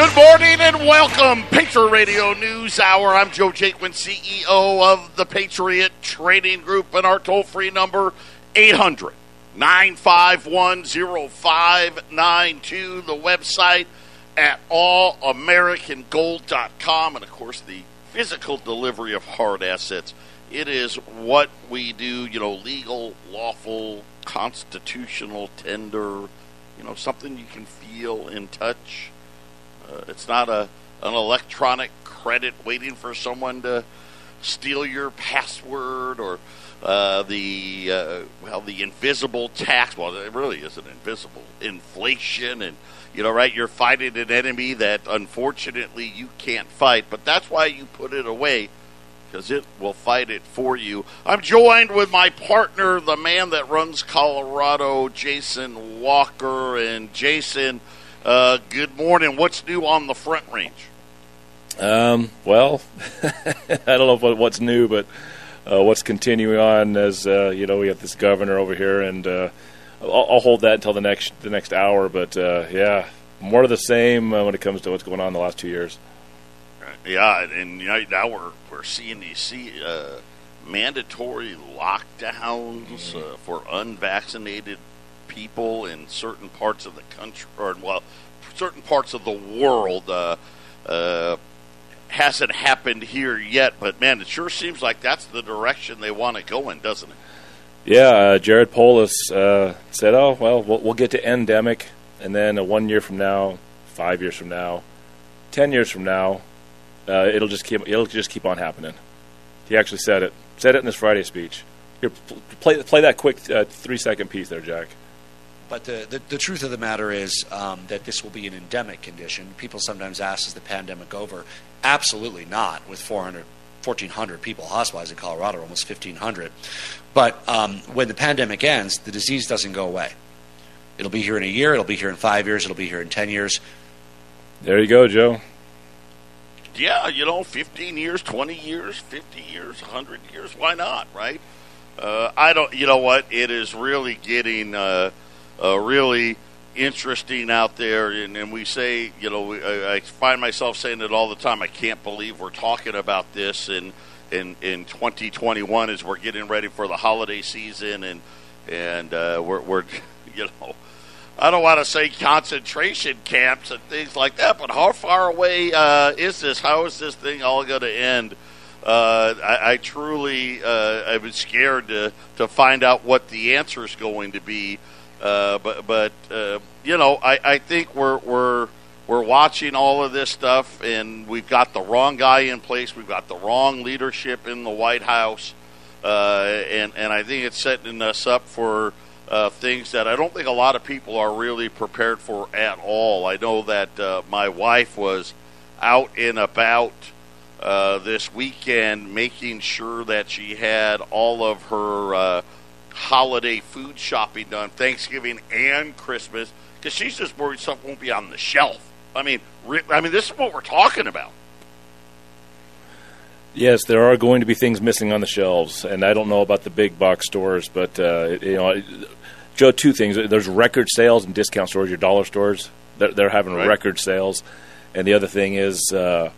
Good morning and welcome, Patriot Radio News Hour. I'm Joe Jaquin, CEO of the Patriot Trading Group, and our toll free number 800 951 0592. The website at allamericangold.com, and of course, the physical delivery of hard assets. It is what we do, you know, legal, lawful, constitutional, tender, you know, something you can feel and touch. Uh, it's not a an electronic credit waiting for someone to steal your password or uh, the uh, well the invisible tax. Well, it really isn't invisible. Inflation and you know, right? You're fighting an enemy that unfortunately you can't fight, but that's why you put it away because it will fight it for you. I'm joined with my partner, the man that runs Colorado, Jason Walker, and Jason. Uh, good morning. What's new on the Front Range? Um, well, I don't know what, what's new, but uh, what's continuing on as uh, you know we have this governor over here, and uh, I'll, I'll, hold that until the next the next hour. But uh, yeah, more of the same uh, when it comes to what's going on in the last two years. Yeah, and you know, now we're we're seeing these mandatory lockdowns mm-hmm. for unvaccinated people in certain parts of the country, or well, certain parts of the world. Uh, uh, hasn't happened here yet, but man, it sure seems like that's the direction they want to go in, doesn't it? Yeah, uh, Jared Polis uh, said, "Oh well, well, we'll get to endemic, and then uh, one year from now, five years from now, ten years from now, uh, it'll just keep it'll just keep on happening." He actually said it. Said it in his Friday speech. Here, play play that quick uh, three second piece there, Jack. But the, the, the, truth of the matter is um, that this will be an endemic condition. People sometimes ask, is the pandemic over? Absolutely not, with 400, 1,400 people hospitalized in Colorado, almost 1,500. But um, when the pandemic ends, the disease doesn't go away. It'll be here in a year, it'll be here in five years, it'll be here in 10 years. There you go, Joe. Yeah, you know, 15 years, 20 years, 50 years, 100 years, why not, right? Uh, I don't, you know what? It is really getting. Uh, uh, really interesting out there. And, and we say, you know, I, I, find myself saying it all the time. I can't believe we're talking about this in in, in 2021 as we're getting ready for the holiday season, and and uh, we're, we're, you know. I don't want to say concentration camps and things like that, but how far away uh, is this? How is this thing all going to end? Uh, I, I, truly, uh, I was scared to to find out what the answer is going to be uh, but but uh, you know, I, I think we're we're we're watching all of this stuff, and we've got the wrong guy in place. We've got the wrong leadership in the White House, uh, and and I think it's setting us up for uh, things that I don't think a lot of people are really prepared for at all. I know that uh, my wife was out and about. Uh, this weekend, making sure that she had all of her holiday food shopping done, Thanksgiving and Christmas, because she's just worried stuff won't be on the shelf. I mean, I mean, this is what we're talking about. Yes, there are going to be things missing on the shelves, and I don't know about the big box stores, but uh, you know, Joe, two things: there's record sales in discount stores, your dollar stores. They're, they're having right. record sales, and the other thing is uh,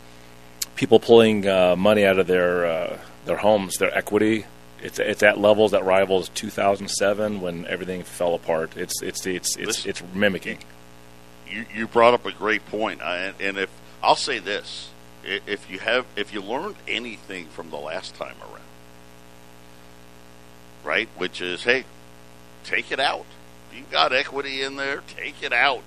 people pulling uh, money out of their uh, their homes, their equity it's it's at levels that rivals 2007 when everything fell apart. It's it's it's it's Listen, it's mimicking. You you brought up a great point, and, and if I'll say this, if you have if you learned anything from the last time around, right, which is hey, take it out. You've got equity in there, take it out,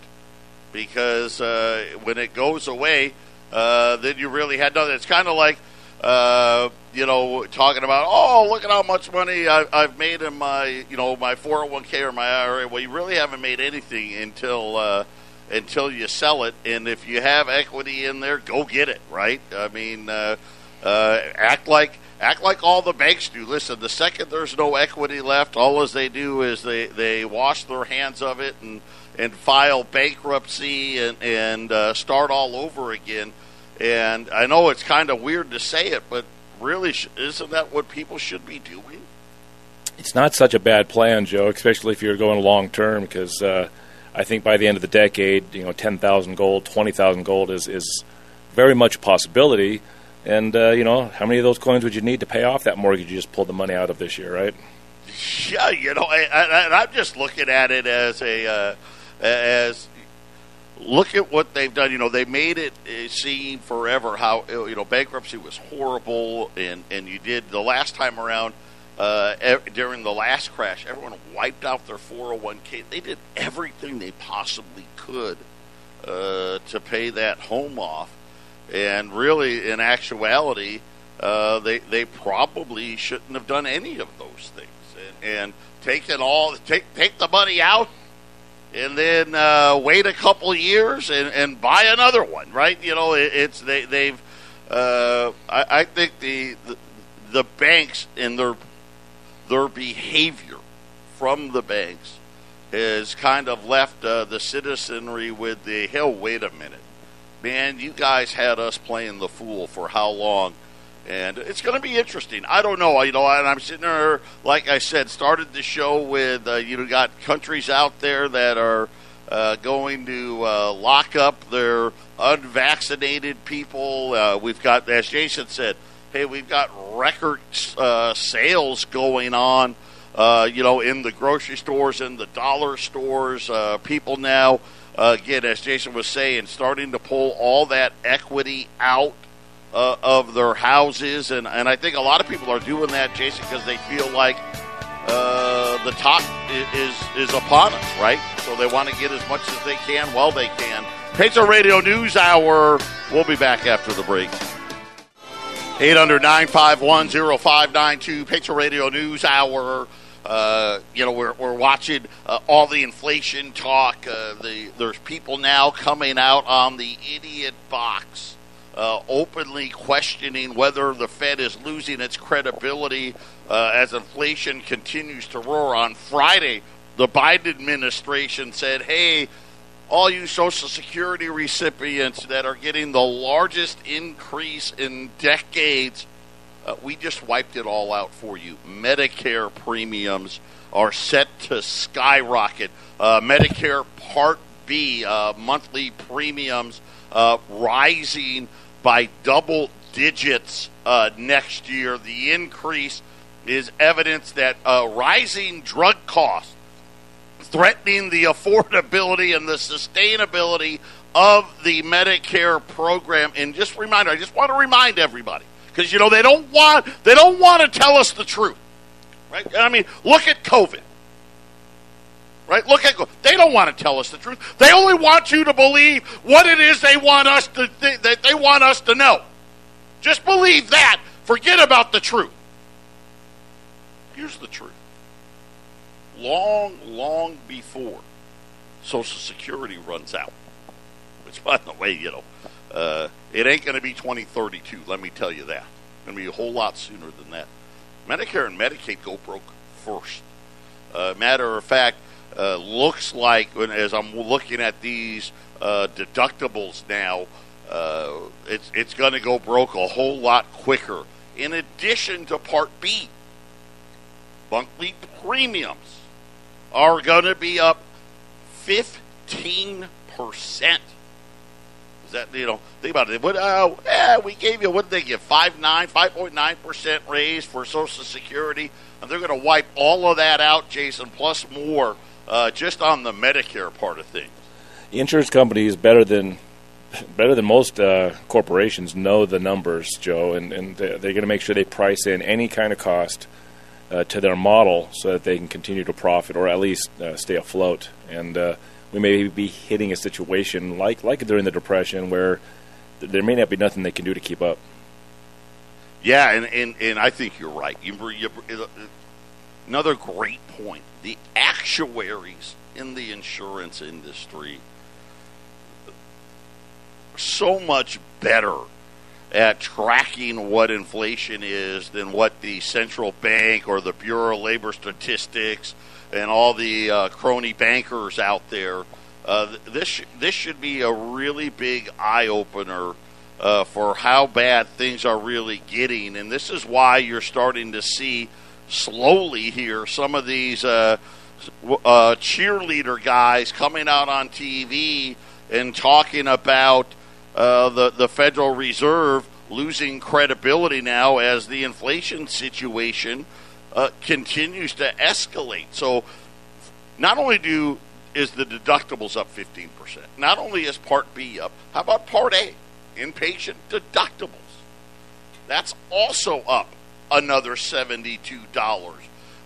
because uh, when it goes away, uh, then you really had nothing. It's kind of like uh, you know, talking about, oh, look at how much money I, I've made in my, you know, my 401k or my IRA. Well, you really haven't made anything until uh, until you sell it, and if you have equity in there, go get it. Right? I mean, uh, uh, act like act like all the banks do. Listen, the second there's no equity left, all as they do is they they wash their hands of it and and file bankruptcy and and uh, start all over again. And I know it's kind of weird to say it, but really, isn't that what people should be doing? It's not such a bad plan, Joe, especially if you're going long term, because uh, I think by the end of the decade, you know, ten thousand gold, twenty thousand gold is is very much a possibility. And uh, you know, how many of those coins would you need to pay off that mortgage you just pulled the money out of this year, right? Yeah, you know, and I'm just looking at it as a uh, as look at what they've done. You know, they made it seem forever how you know bankruptcy was horrible, and and you did the last time around uh, during the last crash, everyone wiped out their 401k. They did everything they possibly could uh, to pay that home off, and really, in actuality, uh, they they probably shouldn't have done any of those things. And, and taking all take take the money out, and then uh, wait a couple years and, and buy another one. Right? You know, it, it's they they've. Uh, I, I think the, the the banks in their their behavior from the banks has kind of left uh, the citizenry with the hell. Wait a minute, man! You guys had us playing the fool for how long? And it's going to be interesting. I don't know. You know, and I'm sitting there, like I said, started the show with uh, you know got countries out there that are uh, going to uh, lock up their unvaccinated people. Uh, we've got, as Jason said, hey, we've got record uh, sales going on, uh, you know, in the grocery stores, in the dollar stores. People now, again, as Jason was saying, starting to pull all that equity out uh, of their houses. And, and I think a lot of people are doing that, Jason, because they feel like uh, the top is, is upon us, right? So they want to get as much as they can while they can. Patriot Radio News Hour. We'll be back after the break. 800 951 0592, Patriot Radio News Hour. Uh, you know, we're, we're watching uh, all the inflation talk. Uh, the, there's people now coming out on the idiot box, uh, openly questioning whether the Fed is losing its credibility uh, as inflation continues to roar. On Friday, the Biden administration said, hey, all you Social Security recipients that are getting the largest increase in decades, uh, we just wiped it all out for you. Medicare premiums are set to skyrocket. Uh, Medicare Part B uh, monthly premiums uh, rising by double digits uh, next year. The increase is evidence that uh, rising drug costs threatening the affordability and the sustainability of the Medicare program. And just reminder, I just want to remind everybody because you know they don't want they don't want to tell us the truth, right? I mean, look at COVID. Right? Look at they don't want to tell us the truth. They only want you to believe what it is they want us to th- that they want us to know. Just believe that. Forget about the truth. Here's the truth long, long before Social Security runs out. Which, by the way, you know, uh, it ain't going to be 2032. Let me tell you that. It's going to be a whole lot sooner than that. Medicare and Medicaid go broke first. Uh, matter of fact, uh, looks like as I'm looking at these uh, deductibles now, uh, it's it's going to go broke a whole lot quicker. In addition to Part B, monthly premiums are going to be up 15%. Is that, you know, think about it. Uh, yeah, we gave you, what did they give? 5, 9, 5.9% raise for Social Security. And they're going to wipe all of that out, Jason, plus more, uh, just on the Medicare part of things. The insurance company is better than better than most uh, corporations know the numbers, Joe, and, and they're going to make sure they price in any kind of cost uh, to their model so that they can continue to profit or at least uh, stay afloat. And uh, we may be hitting a situation like like during the depression where th- there may not be nothing they can do to keep up. Yeah, and, and, and I think you're right. You, you, another great point. The actuaries in the insurance industry so much better at tracking what inflation is than what the central bank or the Bureau of Labor Statistics and all the uh, crony bankers out there. Uh, this this should be a really big eye opener uh, for how bad things are really getting, and this is why you're starting to see slowly here some of these uh, uh, cheerleader guys coming out on TV and talking about uh, the the Federal Reserve losing credibility now as the inflation situation uh, continues to escalate. So, not only do is the deductibles up 15%, not only is Part B up, how about Part A, inpatient deductibles? That's also up another $72.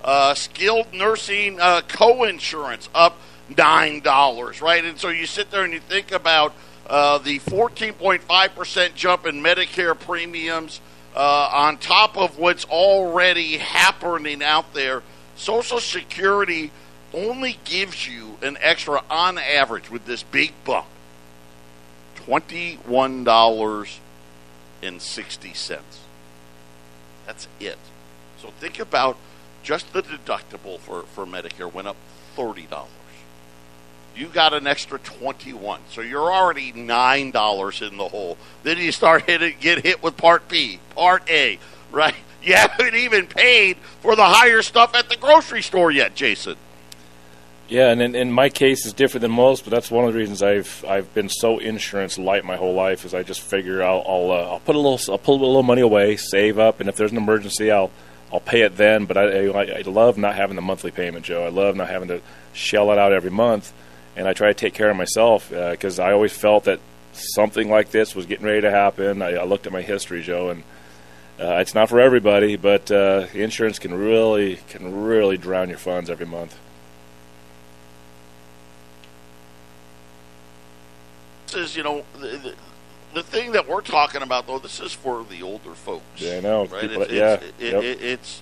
Uh, skilled nursing uh, co-insurance up $9, right? And so you sit there and you think about uh, the 14.5% jump in Medicare premiums uh, on top of what's already happening out there. Social Security only gives you an extra, on average, with this big bump, $21.60. That's it. So think about just the deductible for, for Medicare went up $30. You got an extra 21 So you're already $9 in the hole. Then you start hitting, get hit with Part B, Part A, right? You haven't even paid for the higher stuff at the grocery store yet, Jason. Yeah, and in, in, my case, it's different than most, but that's one of the reasons I've I've been so insurance light my whole life. Is I just figure I'll I'll, uh, I'll put a little I'll pull a little money away, save up, and if there's an emergency, I'll I'll pay it then. But I, I, I love not having the monthly payment, Joe. I love not having to shell it out every month, and I try to take care of myself because uh, I always felt that something like this was getting ready to happen. I, I looked at my history, Joe, and uh, it's not for everybody, but uh, insurance can really can really drown your funds every month. Is, you know, the, the, the, thing that we're talking about, though, this is for the older folks. Yeah, I know. Right? People, it's, yeah. It's, it, yep. it, it's,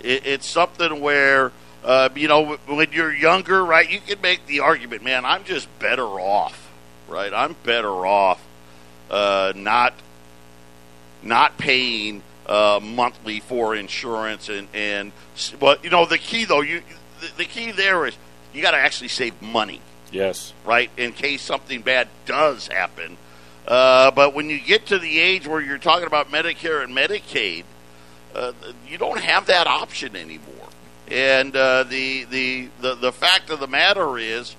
it, it's something where, uh, you know, when you're younger, right, you can make the argument, man, I'm just better off, right? I'm better off uh, not not paying uh, monthly for insurance and and but you know the key though you the, the key there is you got to actually save money Yes. Right, in case something bad does happen. Uh, but when you get to the age where you're talking about Medicare and Medicaid, uh, you don't have that option anymore. And uh, the, the, the the fact of the matter is,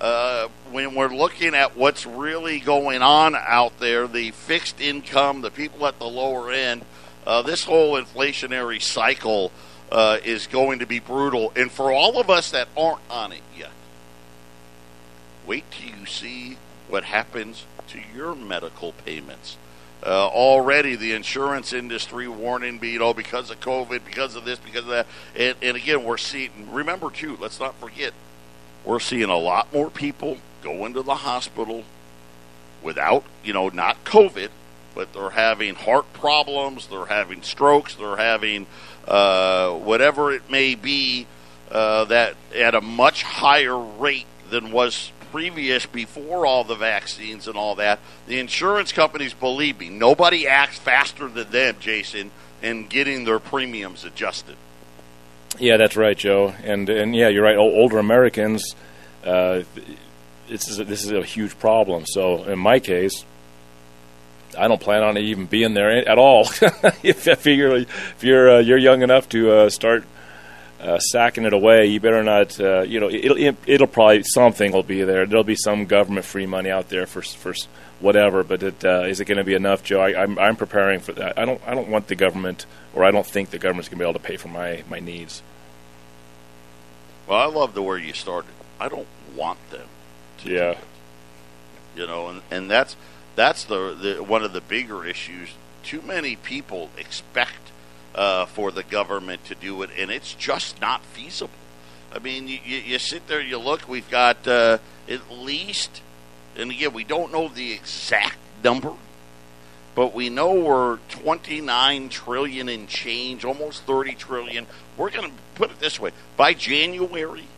uh, when we're looking at what's really going on out there, the fixed income, the people at the lower end, uh, this whole inflationary cycle uh, is going to be brutal. And for all of us that aren't on it yet, wait till you see what happens to your medical payments. Uh, already, the insurance industry warning me, you know, because of COVID, because of this, because of that. And, and again, we're seeing, remember, too, let's not forget, we're seeing a lot more people go into the hospital without, you know, not COVID, but they're having heart problems, they're having strokes, they're having uh, whatever it may be uh, that at a much higher rate than was previous, before all the vaccines and all that, the insurance companies, believe me, nobody acts faster than them, Jason, in getting their premiums adjusted. Yeah, that's right, Joe. And and yeah, you're right. older Americans, uh, this is a, this is a huge problem. So in my case, I don't plan on even being there at all. if, you're if you're uh, you're young enough to uh, start uh, sacking it away, you better not. Uh, you know, it'll it'll probably something will be there. There'll be some government free money out there for for whatever. But it, uh, is it going to be enough, Joe? I, am I'm, I'm preparing for that. I don't I don't want the government, or I don't think the government's going to be able to pay for my my needs. Well, I love the where you started. I don't want them. yeah. You know, and and that's that's the, the one of the bigger issues. Too many people expect uh, for the government to do it, and it's just not feasible. I mean, you, you, sit there, you look. We've got uh, at least, and again, we don't know the exact number, but we know we're 29 trillion in change, almost 30 trillion. We're going to put it this way: by January,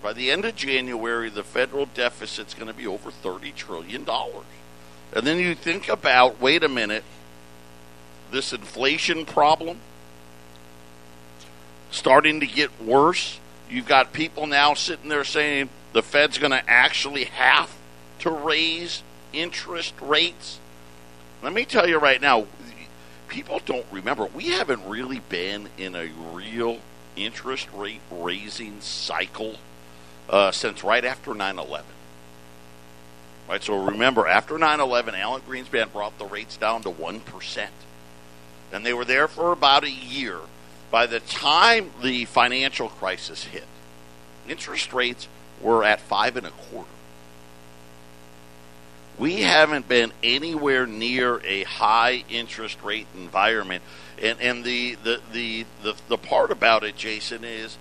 by the end of January, the federal deficit's going to be over 30 trillion dollars. And then you think about, wait a minute, this inflation problem starting to get worse. You've got people now sitting there saying the Fed's going to actually have to raise interest rates. Let me tell you right now, people don't remember. We haven't really been in a real interest rate raising cycle uh, since right after 9 11. Right, so remember, after 9 11, Alan Greenspan brought the rates down to 1%. And they were there for about a year. By the time the financial crisis hit, interest rates were at five and a quarter. We haven't been anywhere near a high interest rate environment. And, and the, the, the, the, the part about it, Jason, is,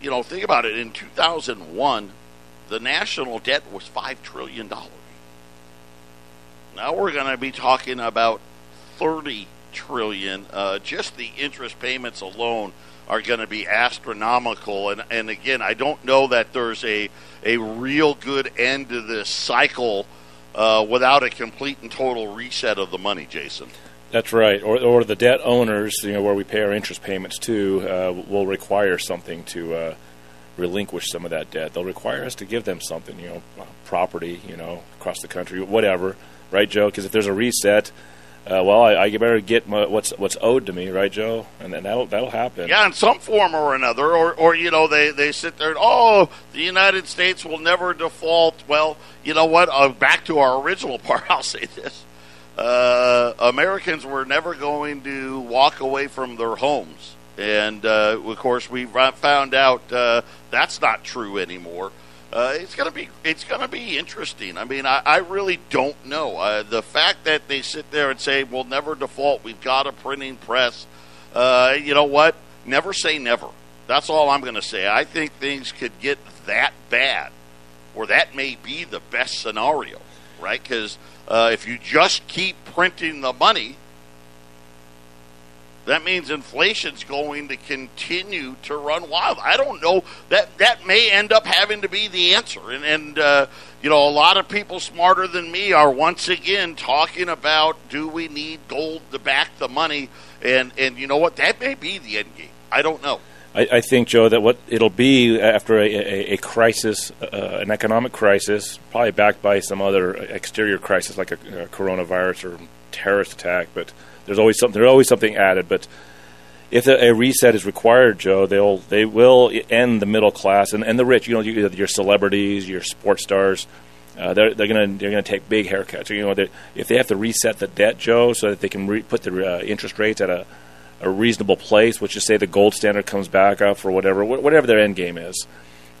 you know, think about it. In 2001, the national debt was $5 trillion. Now we're going to be talking about 30 trillion. Uh, just the interest payments alone are going to be astronomical. And, and again, I don't know that there's a, a real good end to this cycle uh, without a complete and total reset of the money, Jason. That's right. Or, or the debt owners, you know, where we pay our interest payments to, uh, will require something to uh, relinquish some of that debt. They'll require us to give them something, you know, property, you know, across the country, whatever, right, Joe? Because if there's a reset, uh, well, I, I, better get my, what's what's owed to me, right, Joe? And then that'll that'll happen. Yeah, in some form or another, or or you know, they they sit there and oh, the United States will never default. Well, you know what? Uh, back to our original part, I'll say this: uh, Americans were never going to walk away from their homes, and uh, of course, we found out uh, that's not true anymore. Uh, it's gonna be it's gonna be interesting. I mean, I, I really don't know. Uh, the fact that they sit there and say we'll never default, we've got a printing press. Uh, you know what? Never say never. That's all I'm to say. I think things could get that bad, or that may be the best scenario, right? Because uh, if you just keep printing the money, that means inflation's going to continue to run wild. I don't know that that may end up having to be the answer. And, and uh, you know, a lot of people smarter than me are once again talking about do we need gold to back the money? And and you know what? That may be the end game. I don't know. I, I think, Joe, that what it'll be after a, a, a crisis, uh, an economic crisis, probably backed by some other exterior crisis like a, a coronavirus or terrorist attack, but there's always something. There's always something added, but if a, reset is required, Joe, they'll they will end the middle class and, and the rich. You know, you, your celebrities, your sports stars. Uh, they're they're gonna they're gonna take big haircuts. You know, they, if they have to reset the debt, Joe, so that they can re- put the uh, interest rates at a, a reasonable place, which is say the gold standard comes back up or whatever, whatever their end game is.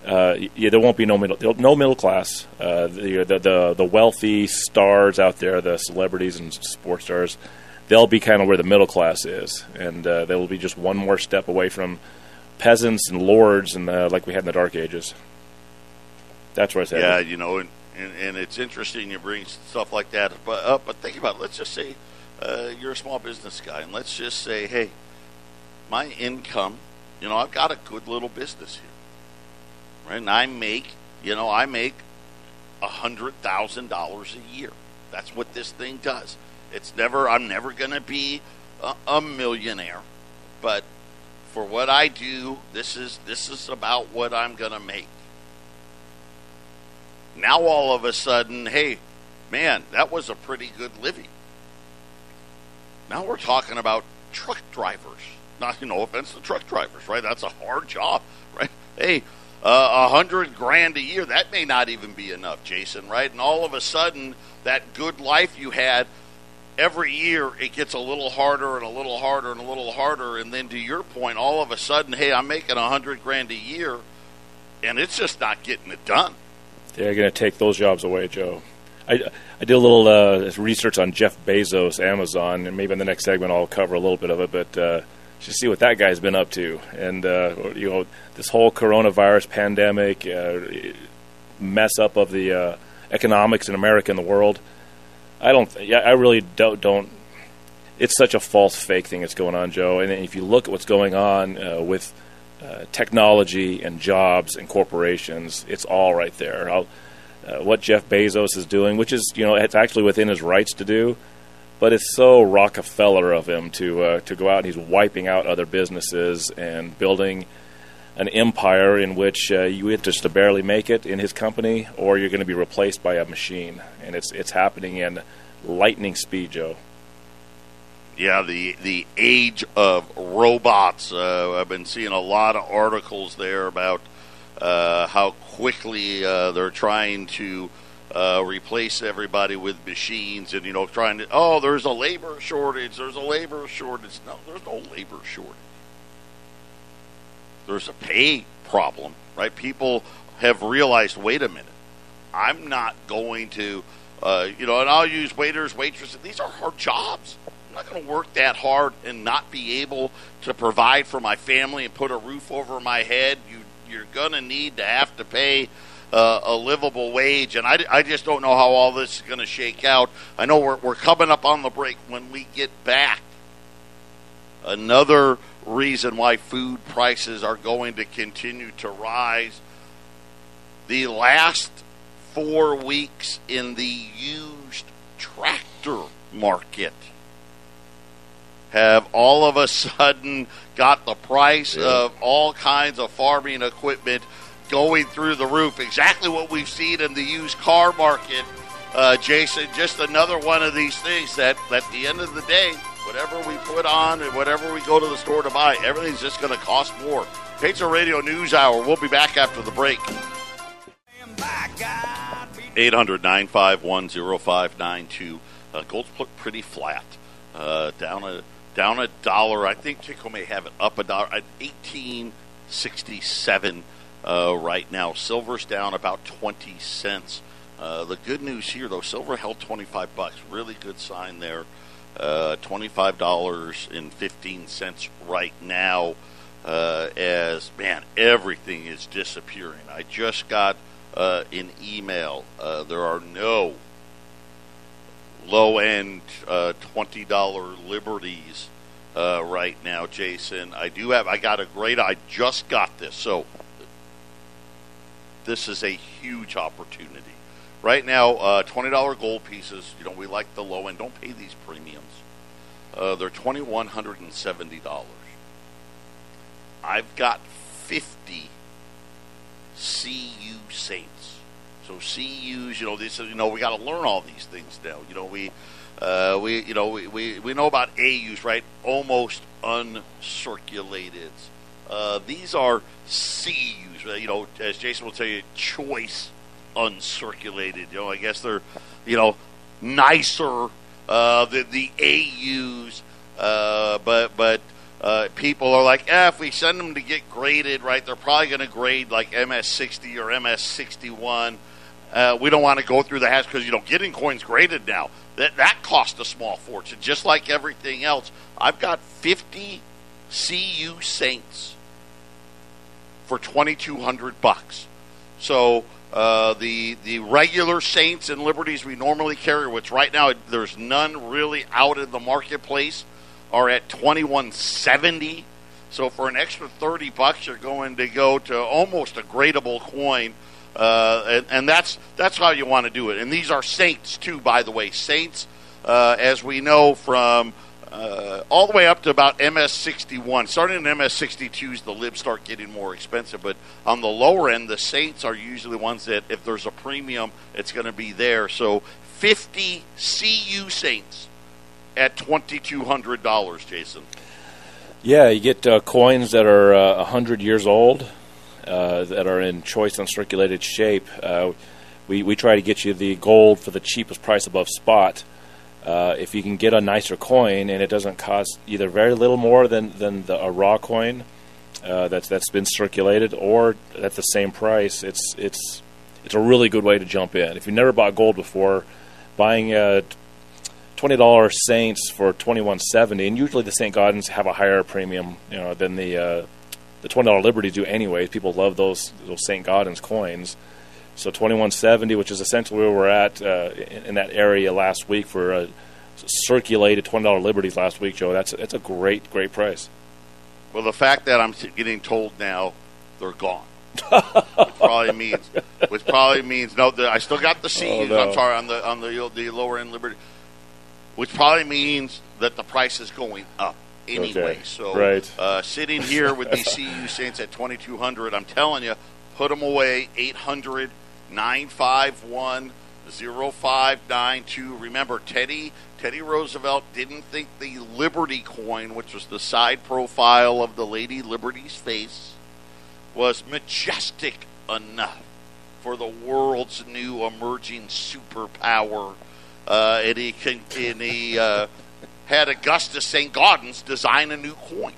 Uh, yeah, there won't be no middle no middle class. Uh, the, the the the wealthy stars out there, the celebrities and sports stars, they'll be kind of where the middle class is, and uh, they will be just one more step away from peasants and lords, and uh, like we had in the Dark Ages. That's where I at. Yeah, you know, and, and, and it's interesting you bring stuff like that but, up. But think about it. Let's just say uh, you're a small business guy, and let's just say, hey, my income, you know, I've got a good little business here, right? And I make, you know, I make a hundred thousand dollars a year. That's what this thing does. It's never. I'm never going to be a, a millionaire, but for what I do, this is this is about what I'm going to make. Now all of a sudden, hey, man, that was a pretty good living. Now we're talking about truck drivers. Not no offense to truck drivers, right? That's a hard job, right? Hey, uh, a uh, hundred grand a year that may not even be enough, Jason, right? And all of a sudden, that good life you had every year it gets a little harder and a little harder and a little harder and then to your point all of a sudden hey i'm making a hundred grand a year and it's just not getting it done. They're going to take those jobs away joe. I, I did a little uh, research on jeff bezos amazon and maybe in the next segment i'll cover a little bit of it but uh, just see what that guy's been up to. And uh, you know this whole coronavirus pandemic uh, mess up of the uh, economics in america and the world I don't. I really don't. Don't. It's such a false, fake thing that's going on, Joe. And if you look at what's going on uh, with uh, technology and jobs and corporations, it's all right there. Uh, what Jeff Bezos is doing, which is you know it's actually within his rights to do, but it's so Rockefeller of him to uh, to go out and he's wiping out other businesses and building an empire in which uh, you have just to barely make it in his company, or you're going to be replaced by a machine, and it's it's happening in lightning speed, Joe. Yeah, the the age of robots. Uh, I've been seeing a lot of articles there about uh, how quickly uh, they're trying to uh, replace everybody with machines, and you know, trying to. Oh, there's a labor shortage. There's a labor shortage. No, there's no labor shortage. There's a pay problem, right? People have realized. Wait a minute. I'm not going to, uh, you know, and I'll use waiters, waitresses. These are hard jobs. I'm not going to work that hard and not be able to provide for my family and put a roof over my head. You, you're going to need to have to pay uh, a livable wage, and I, I just don't know how all this is going to shake out. I know we're, we're coming up on the break when we get back. Another reason why food prices are going to continue to rise. The last four weeks in the used tractor market have all of a sudden got the price yeah. of all kinds of farming equipment going through the roof. Exactly what we've seen in the used car market, uh, Jason. Just another one of these things that, at the end of the day, whatever we put on and whatever we go to the store to buy, everything's just going to cost more. Patriot Radio News Hour. We'll be back after the break. 800 951 0592. Uh, gold's put pretty flat. Uh, down a down a dollar. I think Kitco may have it up a dollar at 1867 uh, right now. Silver's down about 20 cents. Uh, the good news here, though, silver held 25 bucks. Really good sign there. Uh, $25.15 right now. Uh, as man, everything is disappearing. I just got uh, in email. Uh, there are no low end uh, twenty dollar liberties uh, right now, Jason. I do have. I got a great. I just got this, so this is a huge opportunity. Right now, uh, twenty dollar gold pieces. You know, we like the low end. Don't pay these premiums. Uh, they're twenty one hundred and seventy dollars. I've got fifty CU Saints. So CUs, you know, this you know, we got to learn all these things now. You know, we uh, we you know we, we, we know about AUs, right? Almost uncirculated. Uh, these are CUs, you know, as Jason will tell you, choice uncirculated. You know, I guess they're, you know, nicer uh, than the AUs, uh, but but uh, people are like, eh, if we send them to get graded, right, they're probably going to grade like MS60 or MS61. Uh, we don't want to go through the hash because, you know, getting coins graded now, that, that costs a small fortune, just like everything else. I've got 50 CU Saints for 2200 bucks. So uh, the the regular Saints and Liberties we normally carry, which right now there's none really out in the marketplace – are at 2170. So for an extra 30 bucks, you're going to go to almost a gradable coin. Uh, and, and, that's that's how you want to do it. And these are saints too, by the way. Saints, uh, as we know from uh, all the way up to about MS61. Starting in MS62s, the libs start getting more expensive. But on the lower end, the Saints are usually ones that if there's a premium, it's going to be there. So 50 CU Saints at twenty two hundred dollars, Jason. Yeah, you get uh, coins that are uh, hundred years old, uh, that are in choice uncirculated shape. Uh, we we try to get you the gold for the cheapest price above spot. Uh, if you can get a nicer coin and it doesn't cost either very little more than than the, a raw coin uh, that's that's been circulated, or at the same price, it's it's it's a really good way to jump in. If you never bought gold before, buying a twenty dollar Saints for twenty one seventy, and usually the Saint Gaudens have a higher premium, you know, than the uh, the twenty dollar Liberties do. Anyways, people love those those Saint Gaudens coins. So twenty one seventy, which is essentially where we're at uh, in, in, that area last week for uh, circulated twenty dollar Liberties last week, Joe. That's that's a great great price. Well, the fact that I'm getting told now they're gone. which probably means, which probably means no. The, I still got the CUs. Oh, no. I'm sorry on the on the the lower end Liberty which probably means that the price is going up anyway. Okay. So, right. uh, sitting here with the CU Saints at 2,200, I'm telling you, put them away 800 951 0592. Remember, Teddy Teddy Roosevelt didn't think the Liberty coin, which was the side profile of the Lady Liberty's face, was majestic enough for the world's new emerging superpower. Uh, and he, and he uh, had Augustus St. Gaudens design a new coin.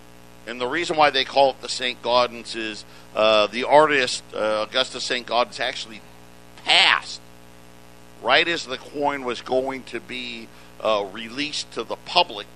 And the reason why they call it the St. Gaudens is uh, the artist, uh, Augustus St. Gaudens, actually passed right as the coin was going to be uh, released to the public.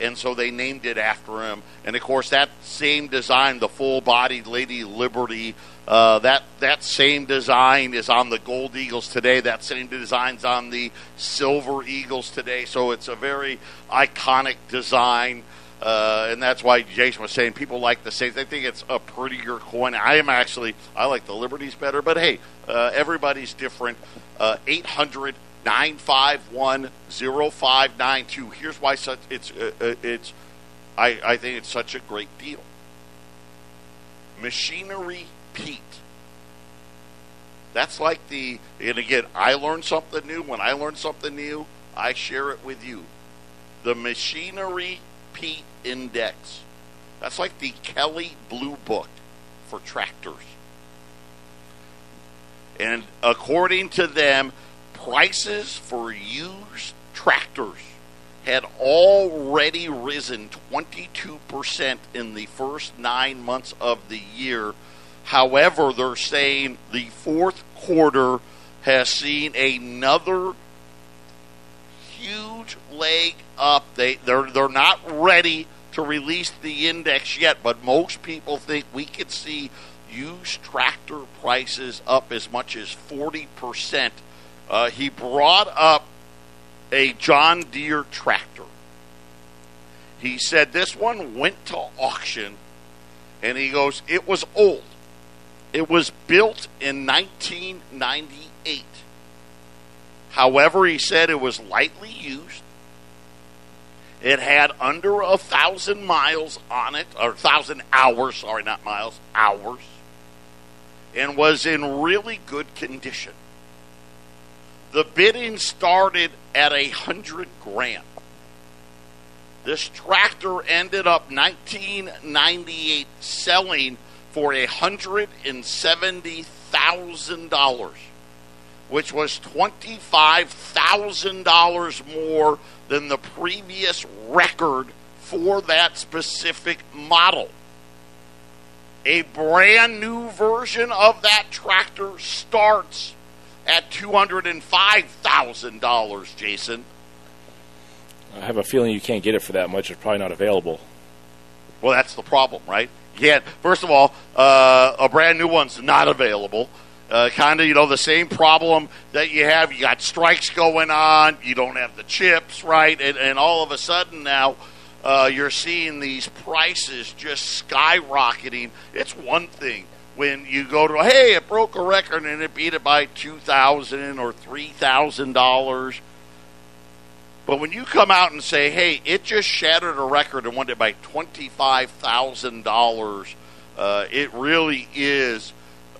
And so they named it after him. And of course, that same design, the full bodied Lady Liberty, uh, that, that same design is on the Gold Eagles today. That same design's on the Silver Eagles today. So it's a very iconic design. Uh, and that's why Jason was saying people like the Saints. They think it's a prettier coin. I am actually I like the Liberties better, but hey, uh, everybody's different. Uh, 800 951 0592. Here's why such it's uh, uh, it's I, I think it's such a great deal. Machinery Pete. That's like the and again, I learned something new. When I learn something new, I share it with you. The Machinery Pete Index. That's like the Kelley Blue Book for tractors. And according to them, prices for used tractors had already risen 22% in the first nine months of the year. However, they're saying the fourth quarter has seen another huge leg up. They they're they're not ready to release the index yet, but most people think we could see used tractor prices up as much as 40%. Uh, he brought up a John Deere tractor. He said this one went to auction, and he goes, it was old. It was built in 1998. However, he said it was lightly used. It had under a thousand miles on it, or thousand hours, sorry, not miles, hours, and was in really good condition. The bidding started at a hundred grand. This tractor ended up 1998 selling for a hundred and seventy thousand dollars which was $25,000 more than the previous record for that specific model. A brand new version of that tractor starts at $205,000, Jason. I have a feeling you can't get it for that much. It's probably not available. Well, that's the problem, right? Yeah. First of all, uh, a brand new one's not available. Uh, kind of, you know, the same problem that you have. You got strikes going on. You don't have the chips, right? And, and all of a sudden now, uh, you're seeing these prices just skyrocketing. It's one thing when you go to, hey, it broke a record and it beat it by two thousand or three thousand dollars. But when you come out and say, hey, it just shattered a record and won it by twenty five thousand uh, dollars, it really is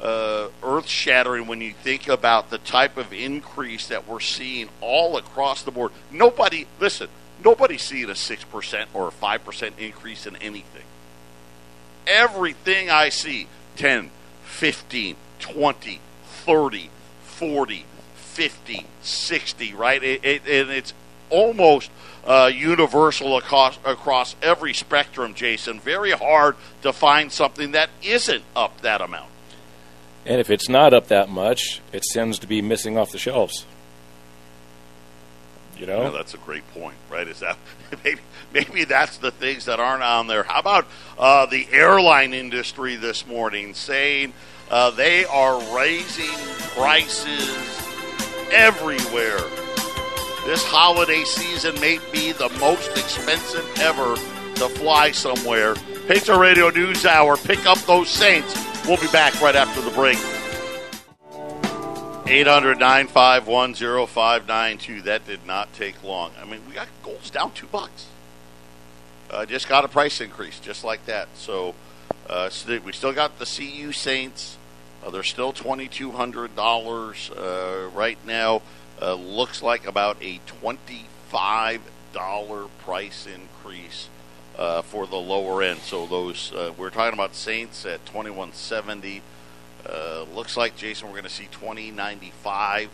uh, earth shattering when you think about the type of increase that we're seeing all across the board. Nobody, listen, nobody's seeing a 6% or a 5% increase in anything. Everything I see 10, 15, 20, 30, 40, 50, 60, right? It, it, and it's almost uh, universal across, across every spectrum, Jason. Very hard to find something that isn't up that amount. And if it's not up that much, it tends to be missing off the shelves. You know, yeah, that's a great point, right? Is that maybe maybe that's the things that aren't on there? How about uh, the airline industry this morning saying uh, they are raising prices everywhere? This holiday season may be the most expensive ever to fly somewhere. Patriot Radio News Hour. Pick up those Saints. We'll be back right after the break. 800 951 0592. That did not take long. I mean, we got gold's down two bucks. Uh, just got a price increase, just like that. So, uh, we still got the CU Saints. Uh, they're still $2,200 uh, right now. uh, looks like about a twenty-five dollar price increase uh, for the lower end. So those uh, we're talking about Saints at twenty-one seventy. Uh, looks like Jason, we're going to see twenty ninety-five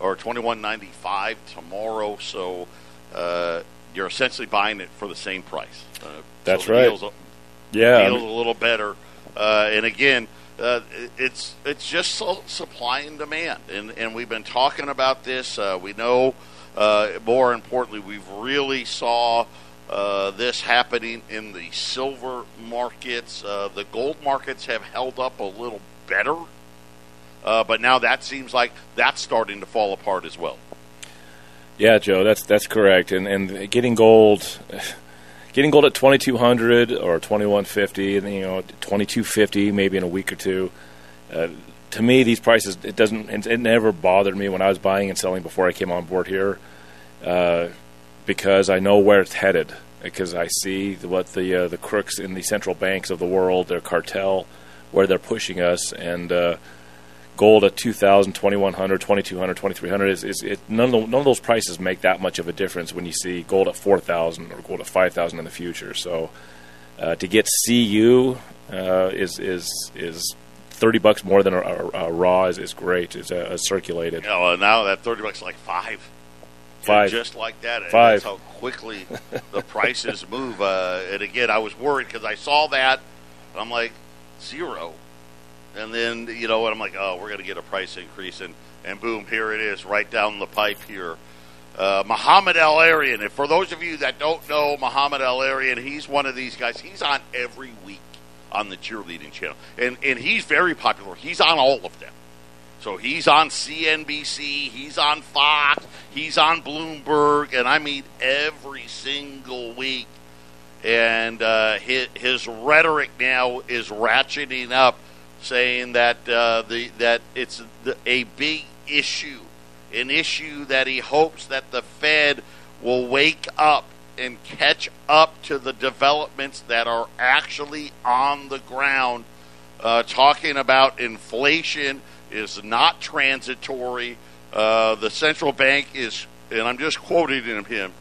or twenty-one ninety-five tomorrow. So uh, you're essentially buying it for the same price. Uh, That's so right. Deal's, Yeah, deal's a little better. Uh, and again, uh, it's it's just so supply and demand, and and we've been talking about this. Uh, we know, uh, more importantly, we've really saw uh, this happening in the silver markets. Uh, the gold markets have held up a little better, uh, but now that seems like that's starting to fall apart as well. Yeah, Joe, that's that's correct. And and getting gold, getting gold at twenty two hundred or twenty one fifty, and you know twenty two fifty maybe in a week or two. Uh, to me, these prices it doesn't it, never bothered me when I was buying and selling before I came on board here, uh, because I know where it's headed. Because I see what the uh, the crooks in the central banks of the world, their cartel, where they're pushing us, and uh, gold at 2000 2100 2200 2300 is, is it, none, of none of those prices make that much of a difference when you see gold at 4000 or gold at 5000 in the future so uh, to get cu uh, is is is 30 bucks more than a, a, a raw is, is great is uh, circulated know, uh, now that thirty bucks is like five. Five. just like that. And Five. That's how quickly the prices move. Uh, and again, I was worried because I saw that. I'm like, zero. And then, you know what? I'm like, oh, we're going to get a price increase. And, and boom, here it is, right down the pipe here. Uh, Mohamed El-Erian. And for those of you that don't know Mohamed El-Erian, he's one of these guys. He's on every week on the cheerleading channel. And, and he's very popular. He's on all of them. So he's on CNBC, he's on Fox, he's on Bloomberg, and I mean every single week. And uh, his, his rhetoric now is ratcheting up, saying that uh, the that it's the, a big issue, an issue that he hopes that the Fed will wake up and catch up to the developments that are actually on the ground. Uh, talking about inflation is not transitory. Uh, the central bank is, and I'm just quoting him,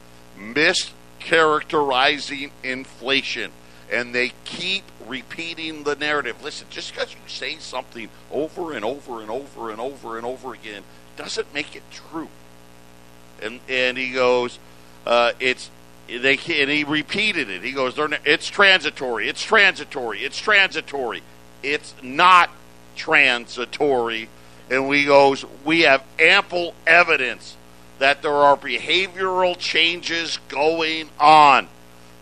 mischaracterizing inflation. And they keep repeating the narrative. Listen, just because you say something over and over and over and over and over again doesn't make it true. And and he goes, uh, it's they and he repeated it. He goes, it's transitory. It's transitory. It's transitory. It's not transitory. And we goes, we have ample evidence that there are behavioral changes going on.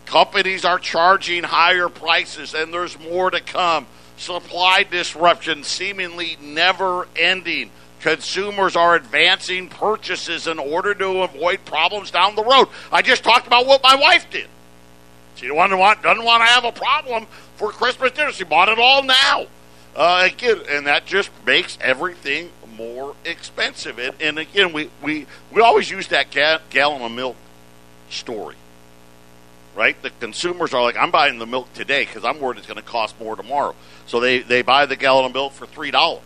Companies are charging higher prices, and there's more to come. Supply disruption seemingly never ending. Consumers are advancing purchases in order to avoid problems down the road. I just talked about what my wife did. She doesn't want, doesn't want to have a problem for Christmas dinner. She bought it all now. Uh, again, and that just makes everything more expensive. And, and again, we, we, we always use that ga- gallon of milk story, right? The consumers are like, I'm buying the milk today because I'm worried it's going to cost more tomorrow. So they, they buy the gallon of milk for $3.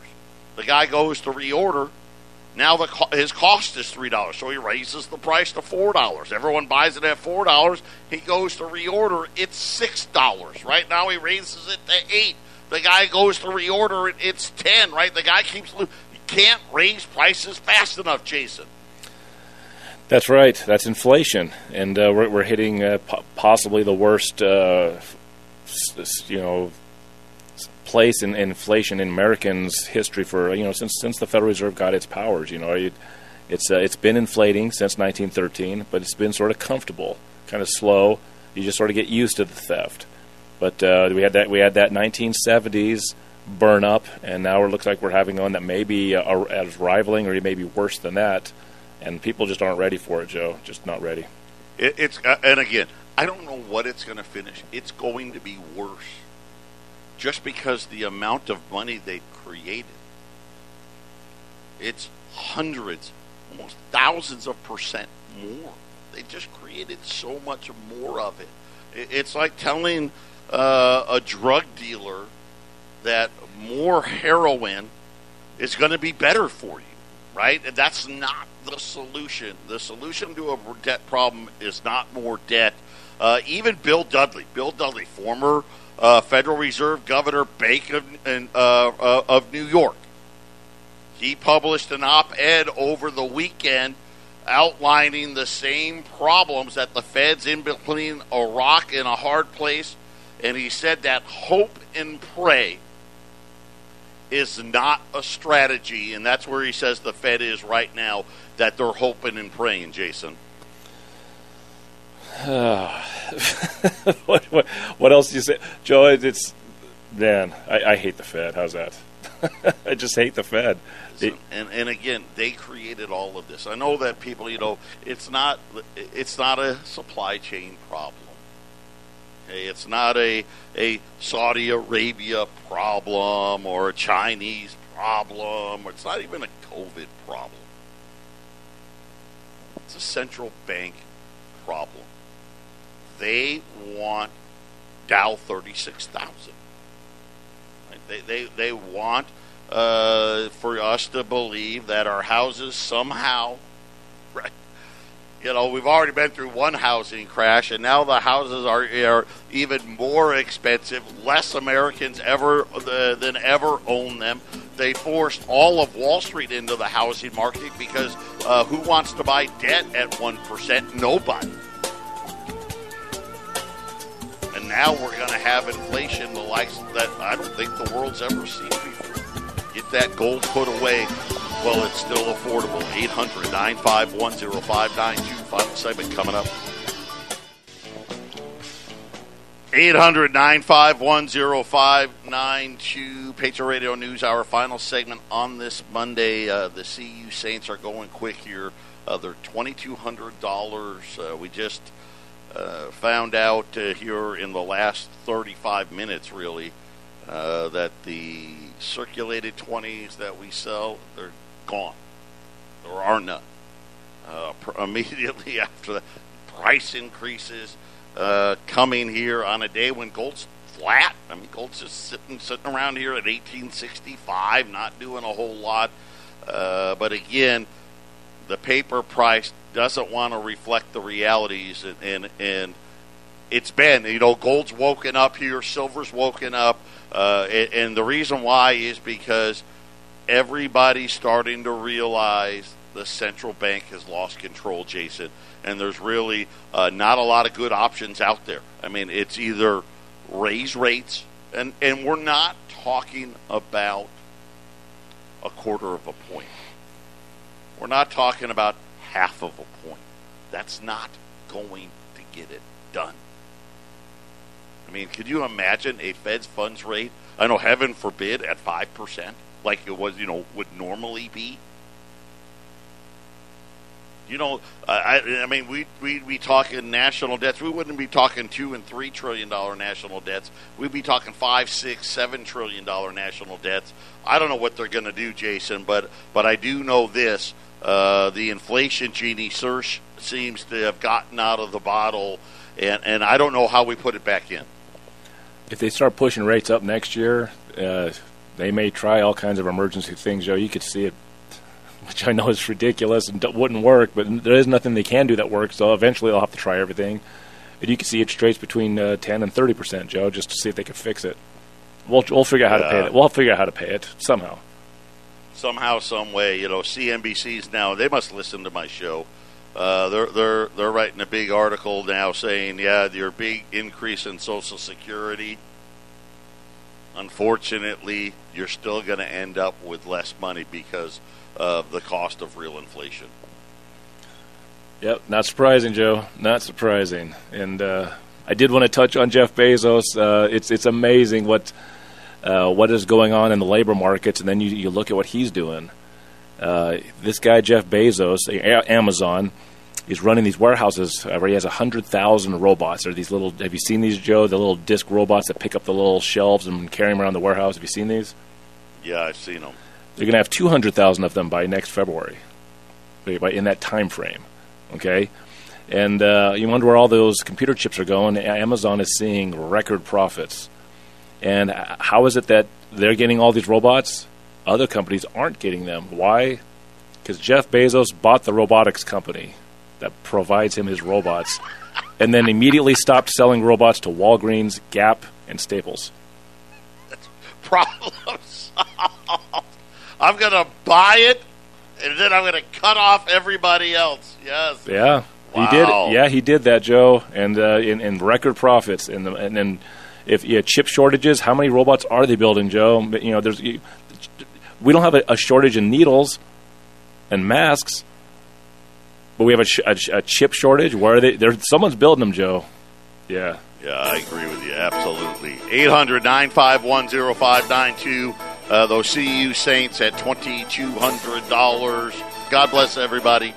The guy goes to reorder. Now the his cost is three dollars, so he raises the price to four dollars. Everyone buys it at four dollars. He goes to reorder, it's six dollars. Right now he raises it to eight. The guy goes to reorder it, it's ten. Right, the guy keeps. Lo- you can't raise prices fast enough, Jason. That's right. That's inflation, and uh, we're, we're hitting uh, po- possibly the worst, uh, you know, place in inflation in Americans' history for you know since since the Federal Reserve got its powers. You know, it, it's uh, it's been inflating since 1913, but it's been sort of comfortable, kind of slow. You just sort of get used to the theft. But uh, we had that we had that 1970s burn up, and now it looks like we're having one that may be uh, as rivaling or maybe worse than that and people just aren't ready for it, Joe. Just not ready. It, it's uh, and again, I don't know what it's going to finish. It's going to be worse, just because the amount of money they've created. It's hundreds, almost thousands of percent more. They just created so much more of it. it it's like telling uh, a drug dealer that more heroin is going to be better for you right? That's not the solution. The solution to a debt problem is not more debt. Uh, even Bill Dudley, Bill Dudley, former uh, Federal Reserve Governor Bank of, uh, uh, of New York, he published an op-ed over the weekend outlining the same problems that the Fed's in between a rock and a hard place, and he said that hope and pray is not a strategy, and that's where he says the Fed is right now. That they're hoping and praying, Jason. what, what, what, else do you say, Joe? It's man, I, I hate the Fed. How's that? I just hate the Fed. It, and and again, they created all of this. I know that people, you know, it's not it's not a supply chain problem. It's not a a Saudi Arabia problem or a Chinese problem. Or it's not even a COVID problem. It's a central bank problem. They want Dow thirty six thousand. They, they, they want uh, for us to believe that our houses somehow, right? You know, we've already been through one housing crash, and now the houses are, are even more expensive. Less Americans ever uh, than ever own them. They forced all of Wall Street into the housing market because uh, who wants to buy debt at one percent? Nobody and now we're going to have inflation the likes that I don't think the world's ever seen before. Get that gold put away while it's still affordable. 800 951 0592. Final segment coming up. 800 951 0592. Patriot Radio News Hour. Final segment on this Monday. Uh, the CU Saints are going quick here. Uh, they're $2,200. Uh, we just uh, found out uh, here in the last 35 minutes, really, uh, that the circulated 20s that we sell, they're gone. There are none. Uh, pr- immediately after the price increases uh, coming here on a day when gold's flat. I mean, gold's just sitting sitting around here at 1865, not doing a whole lot. Uh, but again, the paper price doesn't want to reflect the realities, and, and, and it's been you know gold's woken up here, silver's woken up, uh, and, and the reason why is because everybody's starting to realize the central bank has lost control, Jason, and there's really uh, not a lot of good options out there. I mean, it's either raise rates, and and we're not talking about a quarter of a point. We're not talking about half of a point. That's not going to get it done. I mean, could you imagine a Fed's funds rate? I know, heaven forbid, at five percent, like it was, you know, would normally be. You know, I, I mean, we we be talking national debts. We wouldn't be talking two and three trillion dollar national debts. We'd be talking five, six, seven trillion dollar national debts. I don't know what they're going to do, Jason, but but I do know this: uh, the inflation genie search seems to have gotten out of the bottle, and, and I don't know how we put it back in. If they start pushing rates up next year, uh, they may try all kinds of emergency things. Joe, you could see it, which I know is ridiculous and wouldn't work, but there is nothing they can do that works. So eventually they'll have to try everything. And you can see interest rates between uh, 10 and 30 percent, Joe, just to see if they can fix it. We'll, we'll figure out how to pay it. We'll figure out how to pay it somehow somehow, some way, you know, CNBC's now they must listen to my show. Uh, they're they're they're writing a big article now saying, yeah, your big increase in Social Security. Unfortunately, you're still going to end up with less money because of the cost of real inflation. Yep, not surprising, Joe. Not surprising. And uh, I did want to touch on Jeff Bezos. Uh, it's it's amazing what uh, what is going on in the labor markets, and then you, you look at what he's doing. Uh, this guy Jeff Bezos, Amazon, is running these warehouses uh, where he has hundred thousand robots. Are these little? Have you seen these, Joe? The little disc robots that pick up the little shelves and carry them around the warehouse. Have you seen these? Yeah, I've seen them. They're going to have two hundred thousand of them by next February, by in that time frame. Okay, and uh, you wonder where all those computer chips are going. Amazon is seeing record profits. And how is it that they're getting all these robots? Other companies aren't getting them. Why? because Jeff Bezos bought the robotics company that provides him his robots, and then immediately stopped selling robots to Walgreens, Gap, and Staples. Problem solved. I'm going to buy it, and then I'm going to cut off everybody else. Yes. Yeah, Wow. he did. Yeah, he did that, Joe, and uh, in, in record profits. And the, and then if you chip shortages, how many robots are they building, Joe? You know, there's you, we don't have a, a shortage in needles and masks, but we have a, a, a chip shortage. Where are they? There's someone's building them, Joe. Yeah. Yeah, I agree with you. Absolutely. 800 951 0592. Uh, Those CU Saints at $2,200. God bless everybody.